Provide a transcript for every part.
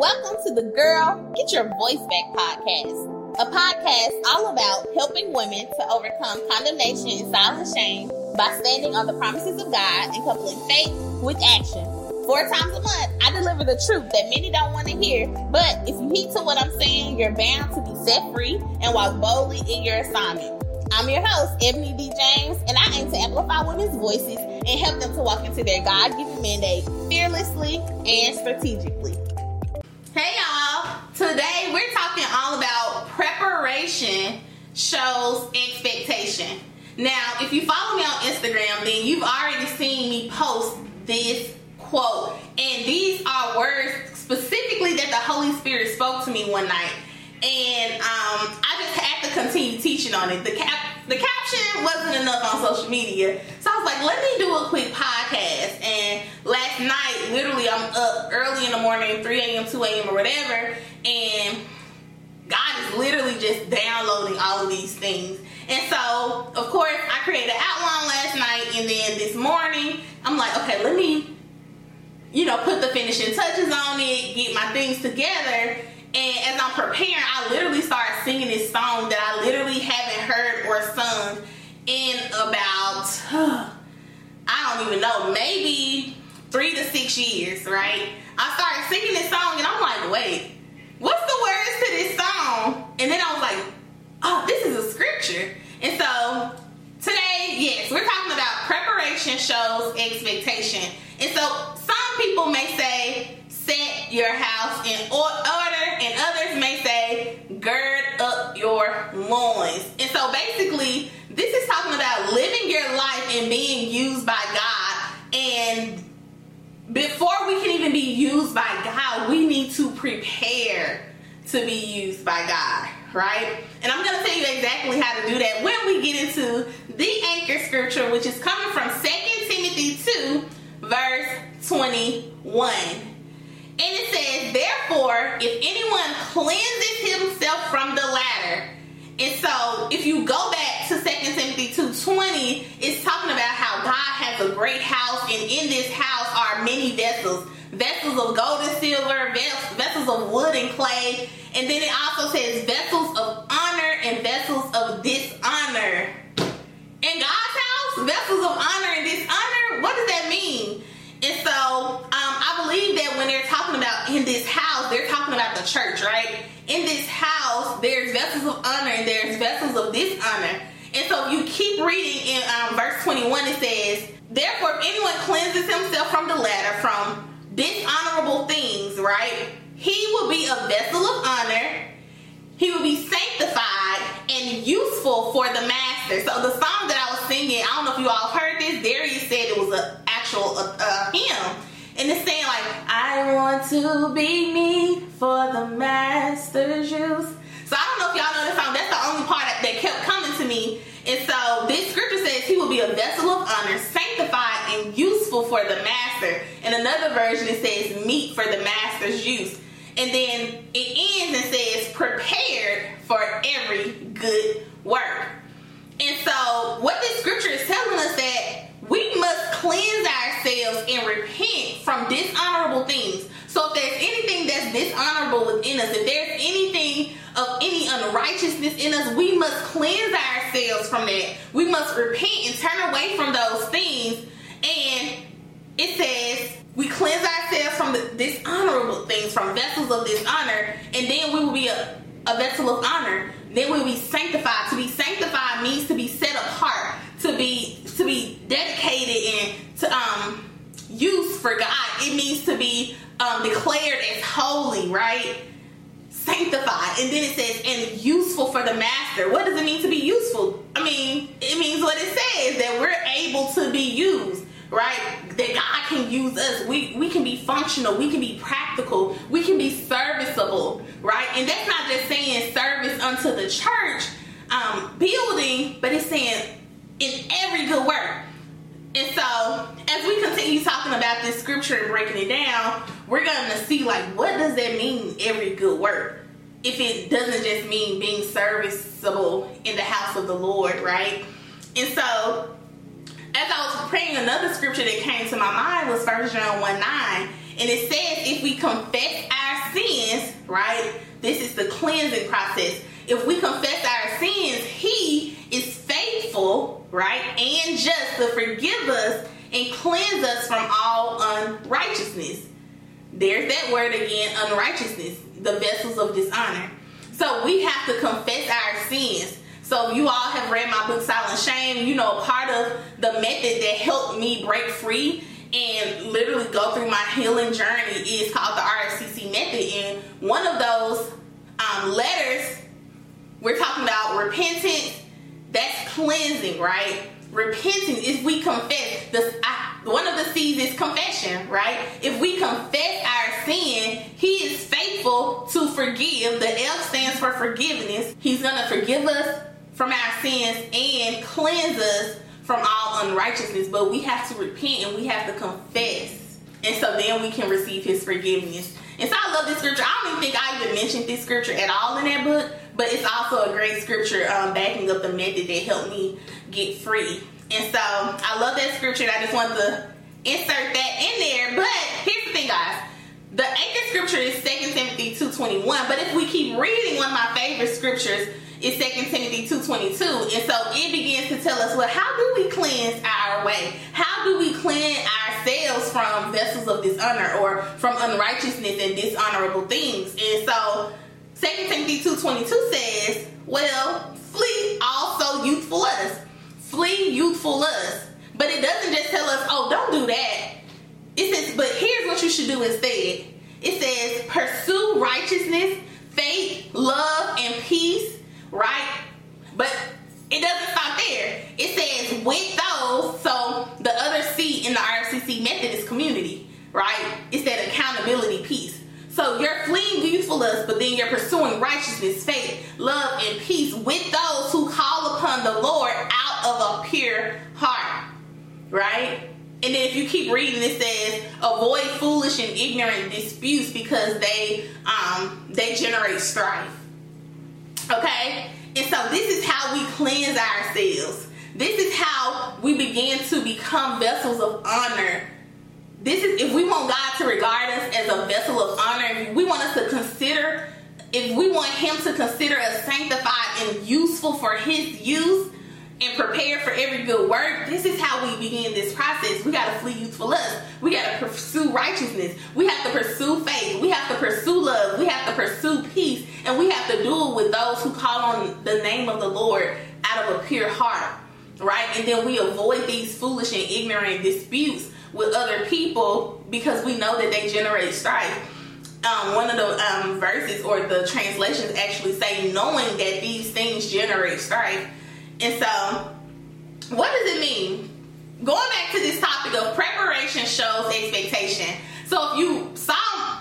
Welcome to the Girl Get Your Voice Back podcast, a podcast all about helping women to overcome condemnation and silent shame by standing on the promises of God and coupling faith with action. Four times a month, I deliver the truth that many don't want to hear, but if you heed to what I'm saying, you're bound to be set free and walk boldly in your assignment. I'm your host, Ebony D. James, and I aim to amplify women's voices and help them to walk into their God given mandate fearlessly and strategically. Hey y'all, today we're talking all about preparation shows expectation. Now, if you follow me on Instagram, then you've already seen me post this quote. And these are words specifically that the Holy Spirit spoke to me one night. And um, I just had to continue teaching on it. The cap the caption wasn't enough on social media. So I was like, let me do a quick podcast. Literally, I'm up early in the morning, 3 a.m., 2 a.m., or whatever, and God is literally just downloading all of these things. And so, of course, I created an outline last night, and then this morning, I'm like, okay, let me, you know, put the finishing touches on it, get my things together. And as I'm preparing, I literally started singing this song that I literally haven't heard or sung in about, I don't even know, maybe three to six years, right? I started singing this song and I'm like, wait, what's the words to this song? And then I was like, oh, this is a scripture. And so today, yes, we're talking about preparation shows expectation. And so some people may say, set your house in order, and others may say, gird up your loins. And so basically, this is talking about living your life and being used by God. And before we can even be used by God, we need to prepare to be used by God, right? And I'm going to tell you exactly how to do that when we get into the anchor scripture, which is coming from 2 Timothy 2, verse 21. And it says, Therefore, if anyone cleanses himself from the latter, and so if you go back to 2 Timothy 2.20, it's talking about how God has a great house, and in this house are many vessels. Vessels of gold and silver, vessels of wood and clay. And then it also says vessels of honor and vessels of dishonor. In God's house, vessels of honor and dishonor, what does that mean? And so um, I believe that when they're talking about in this house, they're talking about the church, right? In this house, there's vessels of honor and there's vessels of dishonor. And so you keep reading in um, verse 21, it says, Therefore, if anyone cleanses himself from the latter, from dishonorable things, right? He will be a vessel of honor. He will be sanctified and useful for the master. So the song that I was singing, I don't know if you all heard this. Darius said it was an actual hymn, and it's saying like, "I want to be me for the master's use." So I don't know if y'all know this song. That's the only part that kept coming to me. And so this scripture says he will be a vessel of honor, sanctified and useful for the master. In another version, it says meat for the master's use. And then it ends and says prepared for every good work. And so what this scripture is telling us that we must cleanse ourselves and repent from dishonorable things. So if there's anything that's dishonorable within us, if there's anything of any unrighteousness in us, we must cleanse ourselves from that. We must repent and turn away from those things. And it says we cleanse ourselves from the dishonorable things, from vessels of dishonor, and then we will be a, a vessel of honor. Then we will be sanctified. To be sanctified means to be set apart, to be to be dedicated and to um use for God. It means to be um, declared as holy, right? Sanctified. And then it says, and useful for the master. What does it mean to be useful? I mean, it means what it says that we're able to be used right? That God can use us. We we can be functional. We can be practical. We can be serviceable, right? And that's not just saying service unto the church um, building, but it's saying in every good work. And so, as we continue talking about this scripture and breaking it down, we're going to see like what does that mean? Every good work. If it doesn't just mean being serviceable in the house of the Lord, right? And so, as I was praying, another scripture that came to my mind was First John 1 9. And it says, if we confess our sins, right? This is the cleansing process. If we confess our sins, He is faithful, right, and just to forgive us and cleanse us from all unrighteousness. There's that word again, unrighteousness, the vessels of dishonor. So we have to confess our sins. So you all have read my book Silent Shame. You know, part of the method that helped me break free and literally go through my healing journey is called the RSCC method. And one of those um, letters, we're talking about repentance. That's cleansing, right? Repentance is we confess. The, I, one of the C's is confession, right? If we confess our sin, He is faithful to forgive. The F stands for forgiveness. He's to forgive us from our sins and cleanse us from all unrighteousness. But we have to repent and we have to confess. And so then we can receive His forgiveness. And so I love this scripture. I don't even think I even mentioned this scripture at all in that book, but it's also a great scripture um, backing up the method that helped me get free. And so I love that scripture. I just want to insert that in there. But here's the thing, guys. The anchor scripture is 2 Timothy 2.21. But if we keep reading, one of my favorite scriptures is 2 Timothy 2.22. And so it begins to tell us, well, how do we cleanse our way? How do we cleanse ourselves from vessels of dishonor or from unrighteousness and dishonorable things? And so 2 Timothy 2.22 says, well, flee also youthful lust flee youthful lust. But it doesn't just tell us, oh, don't do that. It says, but here's what you should do instead. It says, pursue righteousness, faith, love, and peace, right? But it doesn't stop there. It says, with those, so the other C in the RCC method is community, right? It's that accountability piece. So you're fleeing youthful but then you're pursuing righteousness, faith, love, and peace with those who call upon the Lord out of a pure heart. Right? And then if you keep reading, it says avoid foolish and ignorant disputes because they um, they generate strife. Okay? And so this is how we cleanse ourselves. This is how we begin to become vessels of honor this is if we want God to regard us as a vessel of honor, we want us to consider, if we want Him to consider us sanctified and useful for His use and prepared for every good work, this is how we begin this process. We got to flee youthful lust. We got to pursue righteousness. We have to pursue with those who call on the name of the Lord out of a pure heart. Right? And then we avoid these foolish and ignorant disputes with other people because we know that they generate strife. Um, one of the um, verses or the translations actually say, knowing that these things generate strife. And so, what does it mean? Going back to this topic of preparation shows expectation. So, if you saw,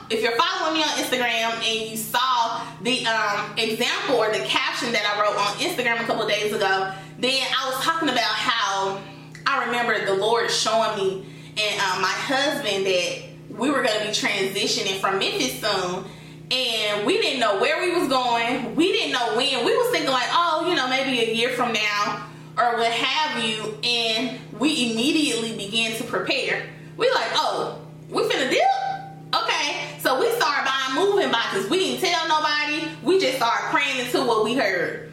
if you're following me on Instagram and you saw the um, example or the caption that I wrote on Instagram a couple days ago, then I was talking about how I remember the Lord showing me and um, my husband that we were going to be transitioning from Memphis soon. And we didn't know where we was going. We didn't know when. We was thinking like oh you know maybe a year from now or what have you. And we immediately began to prepare. We like oh we finna dip? Okay. So we started buying moving boxes. We didn't tell nobody we heard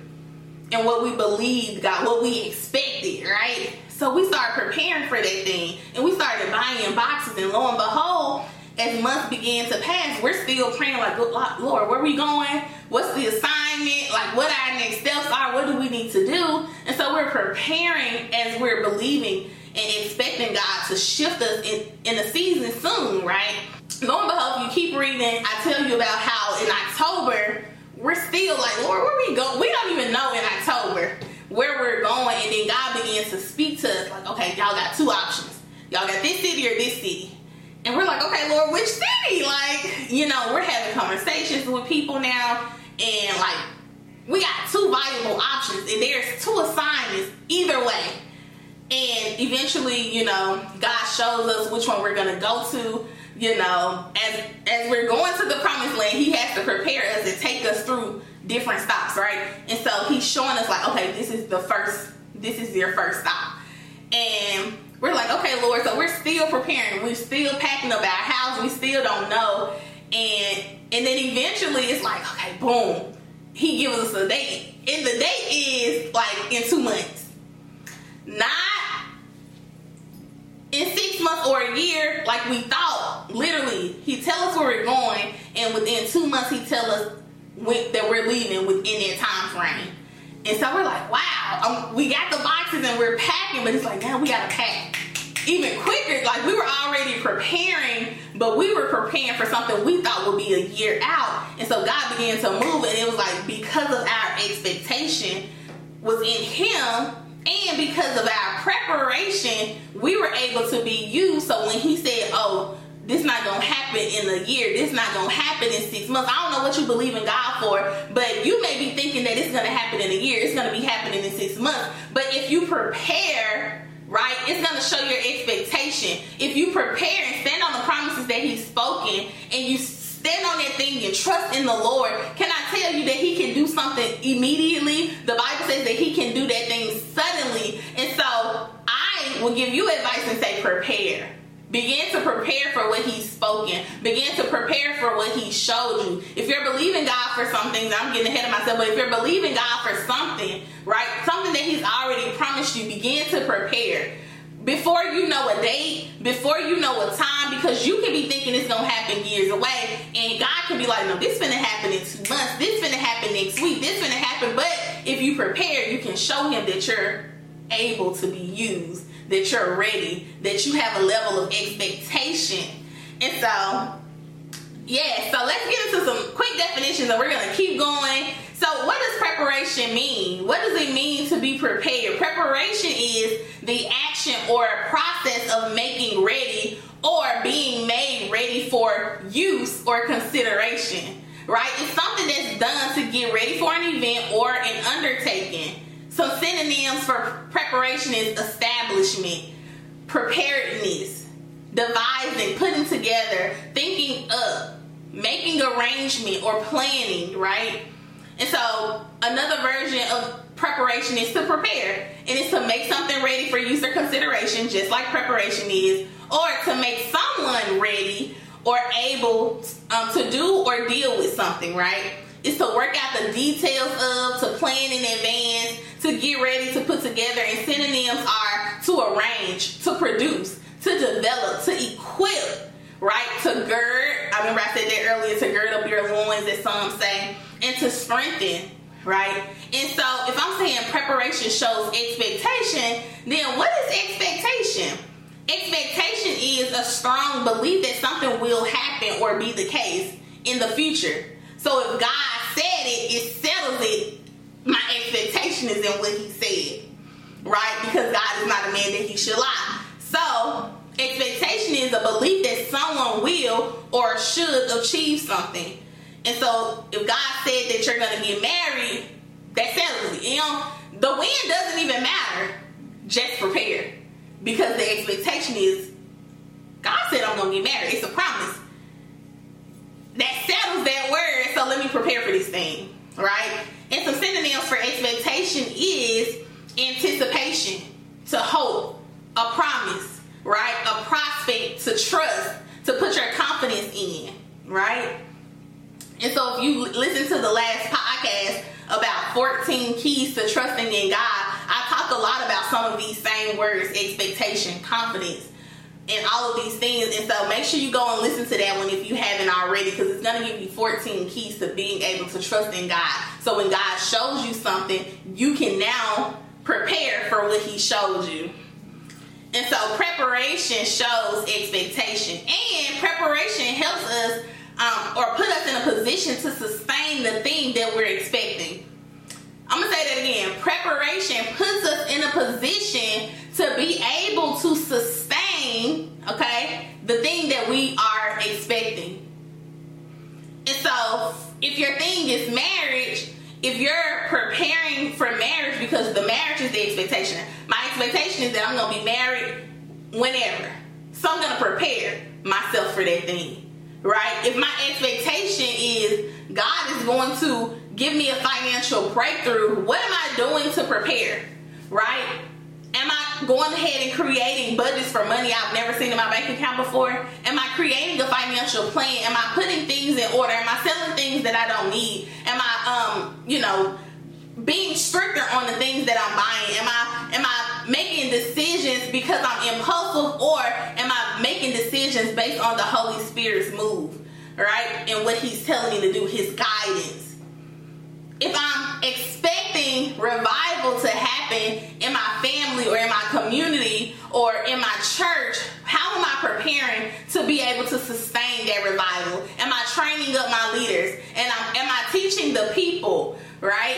and what we believed god what we expected right so we started preparing for that thing and we started buying boxes and lo and behold, as months began to pass, we're still praying like, Lord, where are we going? What's the assignment? Like, what our next steps are? What do we need to do? And so we're preparing as we're believing and expecting God to shift us in, in a season soon, right? Lo and behold, you keep reading, I tell you about how in October, we're still like, Lord, where we go? We don't even know in October where we're going, and then God begins to speak to us like, okay, y'all got two options. Y'all got this city or this city. And we're like, okay, Lord, which city? Like, you know, we're having conversations with people now, and like, we got two viable options, and there's two assignments either way. And eventually, you know, God shows us which one we're gonna go to. You know, as as we're going to the promised land, He has to prepare us and take us through different stops, right? And so he's showing us like, okay, this is the first, this is your first stop. And we're like, okay, Lord, so we're still preparing. We're still packing up our house. We still don't know. and and then eventually it's like, okay, boom, he gives us a date, and the date is like in two months, not in six months or a year like we thought. Literally, he tell us where we're going, and within two months he tell us when, that we're leaving within that time frame. And so we're like, wow, um, we got the boxes and we're packing, but it's like now we gotta pack even quicker. Like we were already preparing, but we were preparing for something we thought would be a year out. And so God began to move, and it was like because of our expectation was in Him, and because of our preparation, we were able to be used. So when He said, "Oh," this not gonna happen in a year. This not gonna happen in six months. I don't know what you believe in God for, but you may be thinking that it's gonna happen in a year. It's gonna be happening in six months. But if you prepare, right, it's gonna show your expectation. If you prepare and stand on the promises that He's spoken, and you stand on that thing and trust in the Lord, can I tell you that He can do something immediately? The Bible says that He can do that thing suddenly, and so I will give you advice and say prepare Begin to prepare for what he's spoken. Begin to prepare for what he showed you. If you're believing God for something, I'm getting ahead of myself, but if you're believing God for something, right, something that he's already promised you, begin to prepare. Before you know a date, before you know a time, because you can be thinking it's gonna happen years away, and God can be like, no, this gonna happen in two months, this gonna happen next week, this gonna happen. But if you prepare, you can show him that you're able to be used that you're ready, that you have a level of expectation. And so, yeah, so let's get into some quick definitions and we're to keep going. So, what does preparation mean? What does it mean to be prepared? Preparation is the action or process of making ready or being made ready for use or consideration, right? It's something that's done to get ready for an event or an undertaking. So, synonyms for preparation is establishment, preparedness, devising, putting together, thinking up, making arrangement or planning, right? And so another version of preparation is to prepare. And it's to make something ready for user consideration, just like preparation is, or to make someone ready or able um, to do or deal with something, right? It's to work out the details of, to plan in advance, to get ready, to put together. And synonyms are to arrange, to produce, to develop, to equip, right? To gird. I remember I said that earlier, to gird up your loins, as some say, and to strengthen, right? And so if I'm saying preparation shows expectation, then what is expectation? Expectation is a strong belief that something will happen or be the case in the future. So if God said it, it settles it. My expectation is in what He said, right? Because God is not a man that He should lie. So expectation is a belief that someone will or should achieve something. And so if God said that you're to get married, that settles it. You know, the when doesn't even matter. Just prepare. Because the expectation is God said I'm to get married. It's a promise that settles that word. So let me prepare for this thing, right? And some synonyms for expectation is anticipation, to hope, a promise, right? A prospect to trust, to put your confidence in, right? And so if you listen to the last podcast about 14 keys to trusting in God, I talked a lot about some of these same words expectation, confidence, and all of these things. And so make sure you go and listen to that one if you haven't already, because it's going to give you 14 keys to being able to trust in God. So when God shows you something, you can now prepare for what He showed you. And so preparation shows expectation, and preparation helps us um, or put us in a position to sustain the thing that we're expecting. I'm gonna say that again. Preparation puts us in a position to be able to sustain, okay, the thing that we are expecting. And so, if your thing is marriage, if you're preparing for marriage because the marriage is the expectation, my expectation is that I'm gonna be married whenever. So I'm gonna prepare myself for that thing, right? If my expectation is God is going to give me a financial breakthrough, what am I doing to prepare, right? Am I going ahead and creating budgets for money I've never seen in my bank account before? Am I creating a financial plan? Am I putting things in order? Am I selling things that I don't need? Am I, um, you know, being stricter on the things that I'm buying? Am I am I making decisions because I'm impulsive or am I making decisions based on the Holy Spirit's move, right? And what he's telling me to do, his guidance. If I'm expecting revival to happen in my family or in my community or in my church, how am I preparing to be able to sustain that revival? Am I training up my leaders? And I'm, am I teaching the people, right?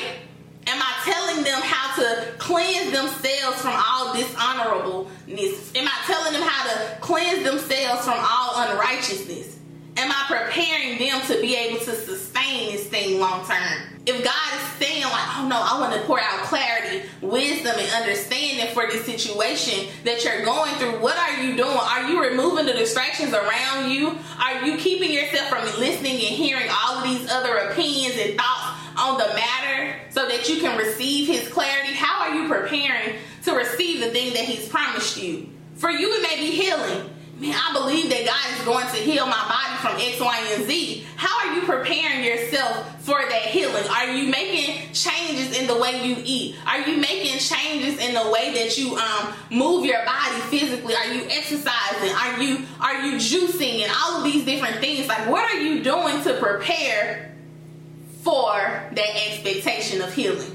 Am I telling them how to cleanse themselves from all dishonorableness? Am I telling them how to cleanse themselves from all unrighteousness? Am I preparing them to be able to sustain this thing long term? If God is saying, like, oh no, I want to pour out clarity, wisdom, and understanding for this situation that you're going through, what are you doing? Are you removing the distractions around you? Are you keeping yourself from listening and hearing all of these other opinions and thoughts on the matter so that you can receive his clarity? How are you preparing to receive the thing that he's promised you? For you, it may be healing. Man, I believe that God is going to heal my body from X, Y, and Z. How are you preparing yourself for that healing? Are you making changes in the way you eat? Are you making changes in the way that you um, move your body physically? Are you exercising? Are you are you juicing and all of these different things? Like, what are you doing to prepare for that expectation of healing.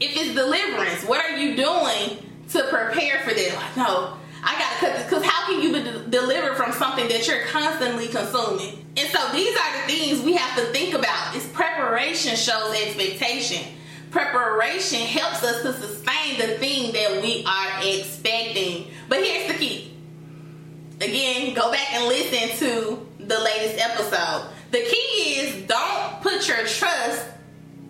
If it's deliverance, what are you doing to prepare for that? Like, no, I gotta cut this because how can you be de- delivered from something that you're constantly consuming? And so these are the things we have to think about. Is preparation shows expectation. Preparation helps us to sustain the thing that we are expecting. But here's the key. Again, go back and listen to the latest episode. The key is don't put your trust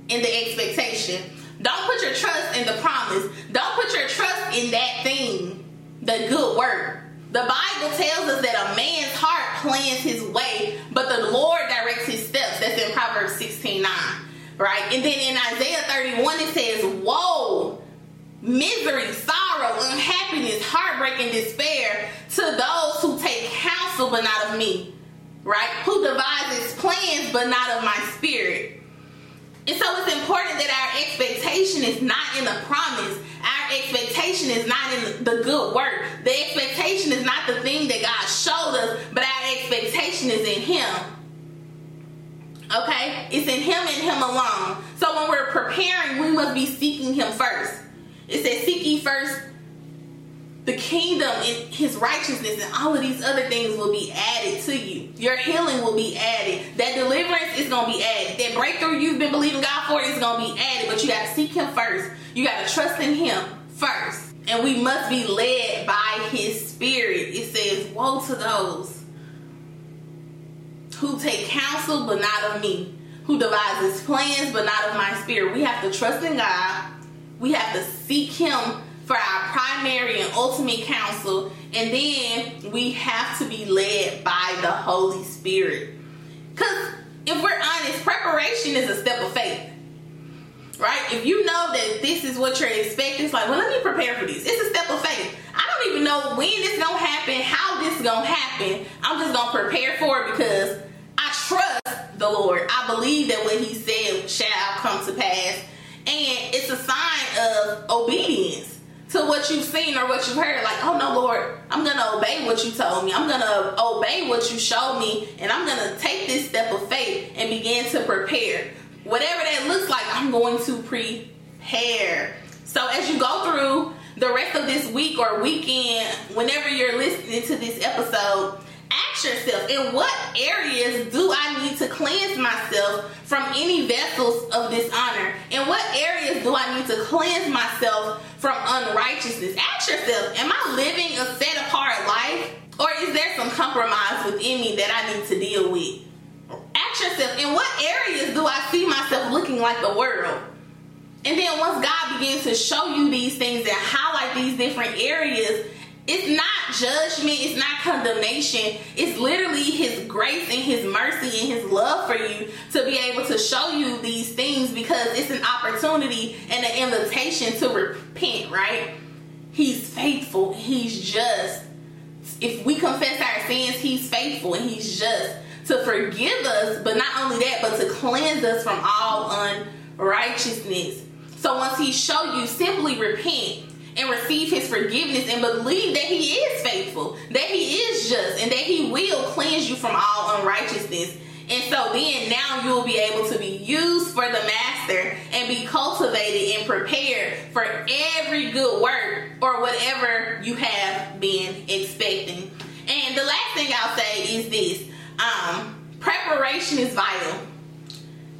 in the expectation. Don't put your trust in the promise. Don't put your trust in that thing, the good work. The Bible tells us that a man's heart plans his way, but the Lord directs his steps. That's in Proverbs 16 9. Right? And then in Isaiah 31, it says, Woe, misery, sorrow, unhappiness, heartbreak, and despair to those who take counsel but not of me right? Who devises plans but not of my spirit. And so it's important that our expectation is not in the promise. Our expectation is not in the good work. The expectation is not the thing that God showed us, but our expectation is in Him. Okay? It's in Him and Him alone. So when we're preparing, we must be seeking Him first. It says, Seek ye first the kingdom and his righteousness and all of these other things will be added to you. Your healing will be added. That deliverance is going to be added. That breakthrough you've been believing God for is going to be added. But you got to seek him first. You got to trust in him first. And we must be led by his spirit. It says, Woe to those who take counsel but not of me, who devises plans but not of my spirit. We have to trust in God. We have to seek him for our primary and ultimate counsel, and then we have to be led by the Holy Spirit. Because if we're honest, preparation is a step of faith. Right? If you know that this is what you're expecting, it's like, well, let me prepare for this. It's a step of faith. I don't even know when it's gonna happen, how this is gonna happen. I'm just gonna prepare for it because I trust the Lord. I believe that what He said shall come to pass. And it's a sign of obedience to what you've seen or what you've heard. Like, oh no, Lord, I'm gonna obey what you told me. I'm gonna obey what you showed me, and I'm gonna take this step of faith and begin to prepare. Whatever that looks like, I'm going to prepare. So as you go through the rest of this week or weekend, whenever you're listening to this episode, ask yourself in what areas do I need to cleanse myself from any vessels of dishonor? In what areas do I need to cleanse myself from unrighteousness? Ask yourself, am I living a set apart life? Or is there some compromise within me that I need to deal with? Ask yourself, in what areas do I see myself looking like the world? And then once God begins to show you these things and highlight these different areas, it's not judgment, it's not condemnation. It's literally His grace and His mercy and His love for you to be able to show you these things because it's an opportunity and an invitation to repent, right? He's faithful. He's just. If we confess our sins, He's faithful and He's just to forgive us, but not only that, but to cleanse us from all unrighteousness. So once He show you, simply repent and receive his forgiveness and believe that he is faithful, that he is just, and that he will cleanse you from all unrighteousness. And so then now you will be able to be used for the master and be cultivated and prepared for every good work or whatever you have been expecting. And the last thing I'll say is this um, preparation is vital.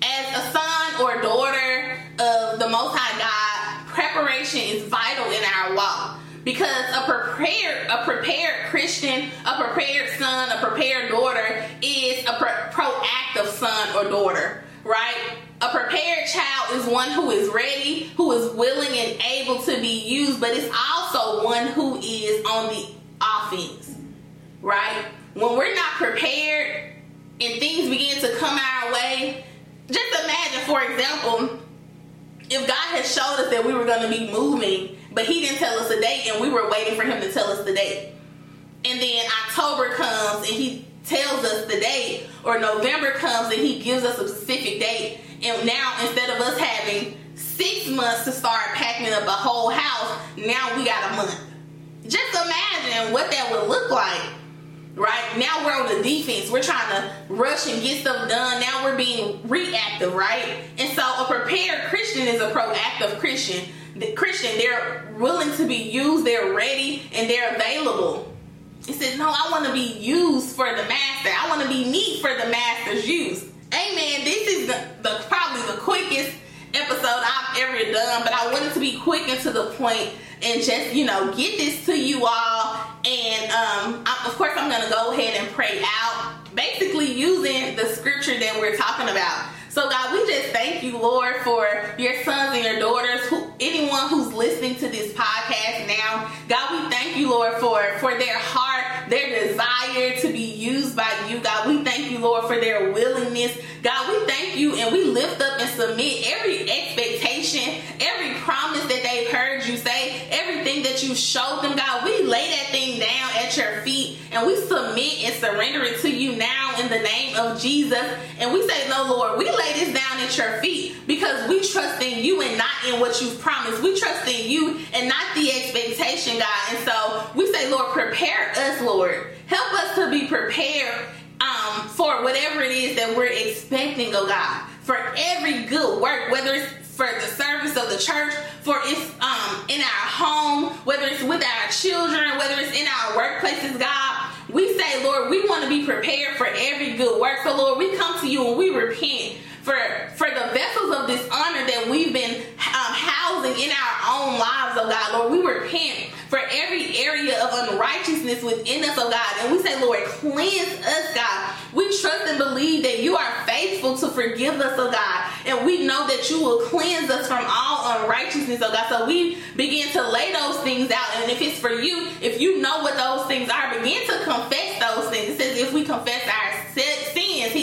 As a son or daughter of the Most High God, preparation is vital in our walk because a prepared a prepared christian a prepared son a prepared daughter is a proactive son or daughter right? A prepared child is one who is ready who is willing and able to be used but it's also one who is on the offense right? When we're not prepared and things begin to come our way just imagine for example if God has showed us that we were going to be moving, but He didn't tell us the date, and we were waiting for Him to tell us the date, and then October comes and He tells us the date, or November comes and He gives us a specific date, and now instead of us having six months to start packing up a whole house, now we got a month. Just imagine what that would look like right? Now we're on the defense. We're trying to rush and get stuff done. Now we're being reactive, right? And so a prepared Christian is a proactive Christian. The Christian, they're willing to be used, they're ready, and they're available. He says, No, I want to be used for the master. I want to be neat for the master's use. Amen. This is the, the probably the quickest episode I've ever done, but I wanted to be quick and to the point and just you know get this to you all. And um, I, of course i'm gonna go ahead and pray out basically using the scripture that we're talking about. So god we just thank you lord for your sons and your daughters who anyone who's listening to this podcast now. God we thank you lord for for their heart their desire to be used by you. God we you lord for their willingness god we thank you and we lift up and submit every expectation every promise that they've heard you say everything that you showed them, God, we lay that thing down at your feet and we submit and surrender it to you now in the name of Jesus. And we say, No, Lord, we lay this down at your feet because we trust in you and not in what you've promised. We trust in you and not the expectation, God. And so we say, Lord, prepare us, Lord. Help us to be prepared um, for whatever it is that we're expecting, oh God. For every good work, whether it's for the service of the church, for it's um, in our home, whether it's with our children, whether it's in our workplaces, God. We say, Lord, we want to be prepared for every good work. So, Lord, we come to you and we repent for for the vessels of dishonor that we've been um, housing in our own lives, oh God. Lord, we repent for every area of unrighteousness within us, oh God. And we say, Lord, cleanse us, God. We trust and believe that you are faithful to forgive us, oh God. And we know that you will cleanse us from all unrighteousness, oh God. So we begin to lay those things out. And if it's for you, if you know what those things are, begin to confess those things. It says if we confess our sins,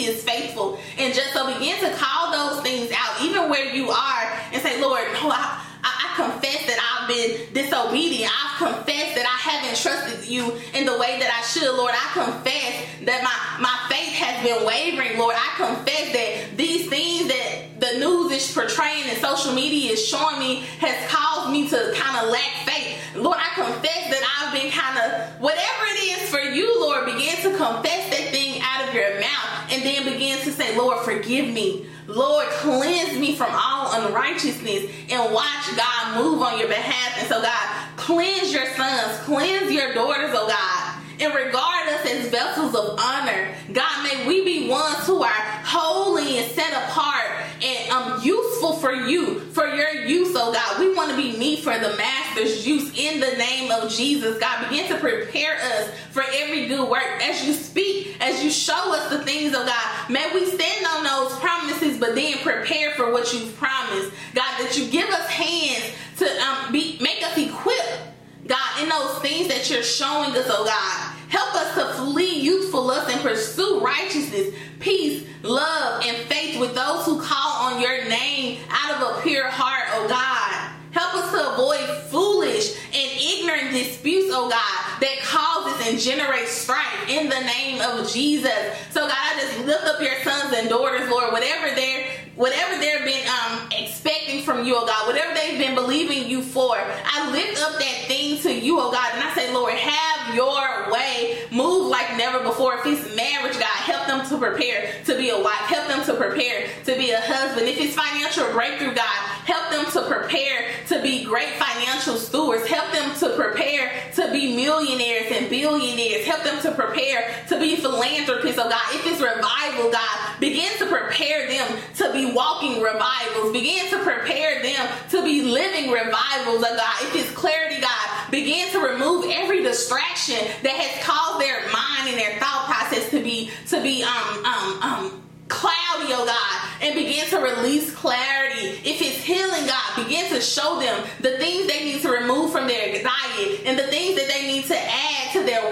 is faithful. And just so begin to call those things out, even where you are, and say, Lord, no, I I, I confess that I've been disobedient. I've confessed that I haven't trusted you in the way that I should, Lord. I confess that my, my faith has been wavering, Lord. I confess that these things that the news is portraying and social media is showing me has caused me to kind of lack faith. Lord, I confess that I've been kind of, whatever it is for you, Lord, begin to confess that thing out of your mouth and then begin to say, Lord, forgive me. Lord, cleanse me from all unrighteousness and watch God move on your behalf. And so, God, cleanse your sons, cleanse your daughters, oh God and regard us as vessels of honor. God, may we be ones who are holy and set apart and um, useful for you, for your use, oh God. We want to be meet for the Master's use in the name of Jesus. God, begin to prepare us for every good work as you speak, as you show us the things of God. May we stand on those promises, but then prepare for what you've promised. God, that you give us hands to um, be make us equipped God, in those things that you're showing us, oh God. Help us to flee youthful lust and pursue righteousness, peace, love, and faith with those who call on your name out of a pure heart, oh God. Help us to avoid foolish and ignorant disputes, oh God, that causes and generates strife in the name of Jesus. So God, I just lift up your sons and daughters, Lord, whatever they're whatever they've been um, expecting from you, oh God, whatever they've been believing you for, I lift up that thing to you, oh God, and I say, Lord, have your way, move like never before. If it's marriage, God, help them to prepare to be a wife, help them to prepare to be a husband. If it's financial breakthrough, God, help them to prepare to be great financial stewards, help them to prepare to be millionaires and billionaires, help them to prepare to be philanthropists, oh God. If it's revival, God, begin to prepare them to be walking revivals. Begin to prepare them to be living revivals, oh God. If it's clarity, God, begin to remove every distraction that has caused their mind and their thought process to be to be um um um cloudy, oh God, and begin to release clarity. If it's healing, God, begin to show them the things they need to remove from their diet and the things that they need to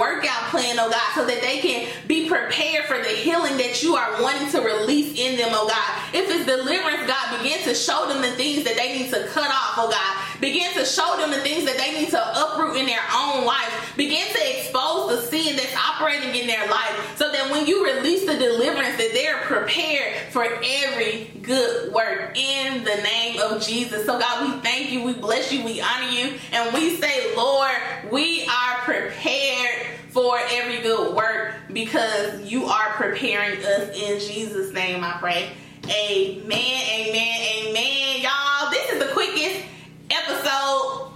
workout plan, oh God, so that they can be prepared for the healing that you are wanting to release in them, oh God. If it's deliverance, God, begin to show them the things that they need to cut off, oh God. Begin to show them the things that they need to uproot in their own life. Begin to expose the sin that's operating in their life so that when you release the deliverance that they're prepared for every good work in the name of Jesus. So God, we thank you, we bless you, we honor you, and we say, Lord, we are prepared for every good work because you are preparing us in Jesus' name, I pray. Amen, amen, amen. Y'all, this is the quickest episode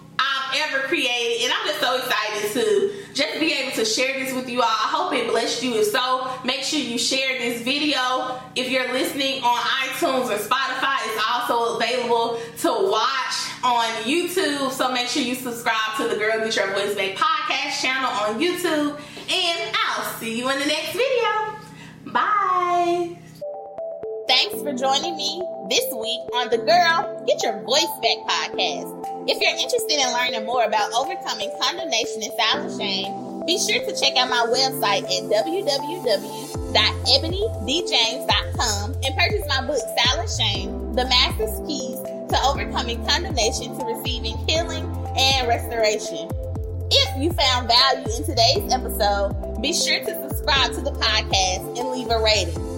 Ever created, and I'm just so excited to just be able to share this with you all. I hope it blessed you. If so, make sure you share this video. If you're listening on iTunes or Spotify, it's also available to watch on YouTube. So make sure you subscribe to the Girl Get Your Voice Back podcast channel on YouTube. And I'll see you in the next video. Bye. Thanks for joining me this week on the Girl Get Your Voice Back podcast. If you're interested in learning more about overcoming condemnation and silent shame, be sure to check out my website at www.ebonydjames.com and purchase my book, Silent Shame The Master's Keys to Overcoming Condemnation to Receiving Healing and Restoration. If you found value in today's episode, be sure to subscribe to the podcast and leave a rating.